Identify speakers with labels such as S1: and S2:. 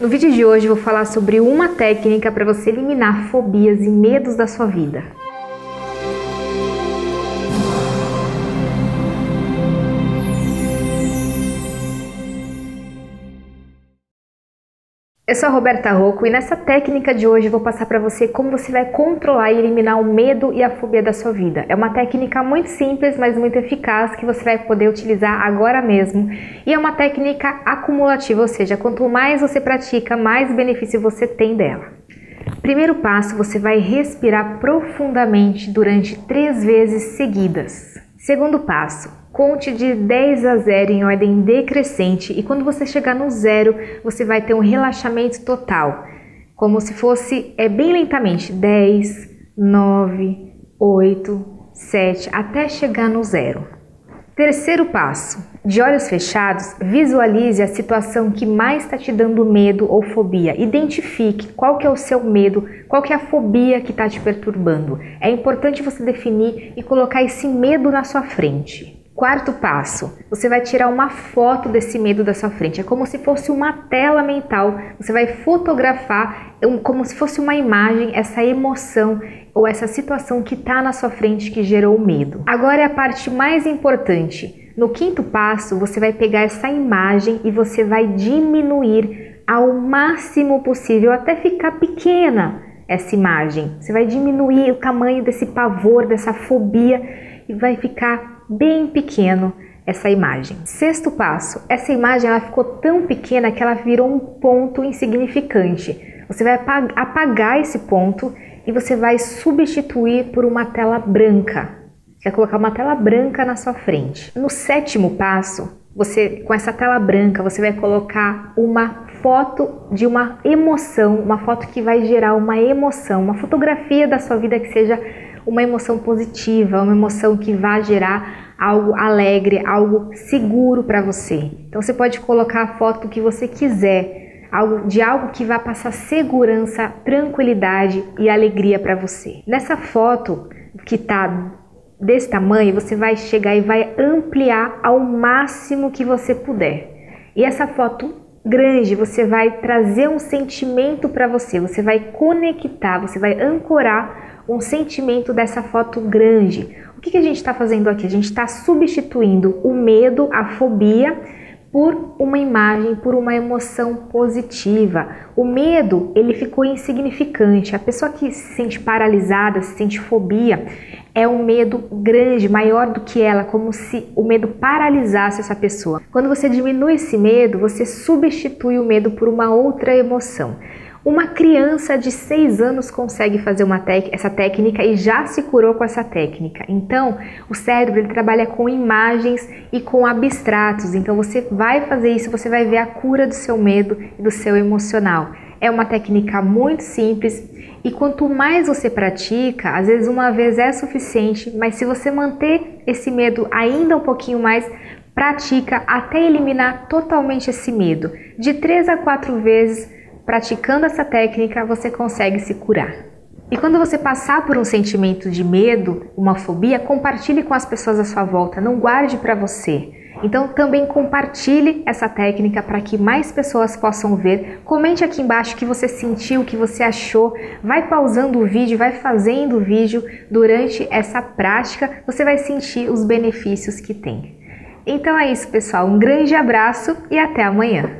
S1: No vídeo de hoje vou falar sobre uma técnica para você eliminar fobias e medos da sua vida. Eu sou a Roberta Rocco e nessa técnica de hoje eu vou passar para você como você vai controlar e eliminar o medo e a fobia da sua vida. É uma técnica muito simples, mas muito eficaz que você vai poder utilizar agora mesmo. E é uma técnica acumulativa, ou seja, quanto mais você pratica, mais benefício você tem dela. Primeiro passo, você vai respirar profundamente durante três vezes seguidas. Segundo passo, Conte de 10 a 0 em ordem decrescente e quando você chegar no zero, você vai ter um relaxamento total, como se fosse é bem lentamente, 10, 9, 8, 7, até chegar no zero. Terceiro passo: de olhos fechados, visualize a situação que mais está te dando medo ou fobia. Identifique qual que é o seu medo, qual que é a fobia que está te perturbando. É importante você definir e colocar esse medo na sua frente. Quarto passo, você vai tirar uma foto desse medo da sua frente. É como se fosse uma tela mental. Você vai fotografar como se fosse uma imagem essa emoção ou essa situação que está na sua frente que gerou o medo. Agora é a parte mais importante. No quinto passo, você vai pegar essa imagem e você vai diminuir ao máximo possível até ficar pequena essa imagem. Você vai diminuir o tamanho desse pavor, dessa fobia e vai ficar bem pequeno essa imagem. Sexto passo, essa imagem ela ficou tão pequena que ela virou um ponto insignificante. Você vai apagar esse ponto e você vai substituir por uma tela branca. Quer colocar uma tela branca na sua frente. No sétimo passo, você com essa tela branca, você vai colocar uma foto de uma emoção, uma foto que vai gerar uma emoção, uma fotografia da sua vida que seja uma emoção positiva, uma emoção que vá gerar algo alegre, algo seguro para você. Então você pode colocar a foto que você quiser, algo de algo que vá passar segurança, tranquilidade e alegria para você. Nessa foto que está desse tamanho, você vai chegar e vai ampliar ao máximo que você puder. E essa foto grande, você vai trazer um sentimento para você, você vai conectar, você vai ancorar um sentimento dessa foto grande. O que, que a gente está fazendo aqui? A gente está substituindo o medo, a fobia, por uma imagem, por uma emoção positiva. O medo, ele ficou insignificante. A pessoa que se sente paralisada, se sente fobia, é um medo grande, maior do que ela, como se o medo paralisasse essa pessoa. Quando você diminui esse medo, você substitui o medo por uma outra emoção. Uma criança de 6 anos consegue fazer essa técnica e já se curou com essa técnica. Então, o cérebro ele trabalha com imagens e com abstratos. Então, você vai fazer isso, você vai ver a cura do seu medo e do seu emocional. É uma técnica muito simples e quanto mais você pratica, às vezes uma vez é suficiente, mas se você manter esse medo ainda um pouquinho mais, pratica até eliminar totalmente esse medo. De 3 a 4 vezes Praticando essa técnica, você consegue se curar. E quando você passar por um sentimento de medo, uma fobia, compartilhe com as pessoas à sua volta, não guarde para você. Então também compartilhe essa técnica para que mais pessoas possam ver. Comente aqui embaixo o que você sentiu, o que você achou. Vai pausando o vídeo, vai fazendo o vídeo durante essa prática, você vai sentir os benefícios que tem. Então é isso, pessoal. Um grande abraço e até amanhã.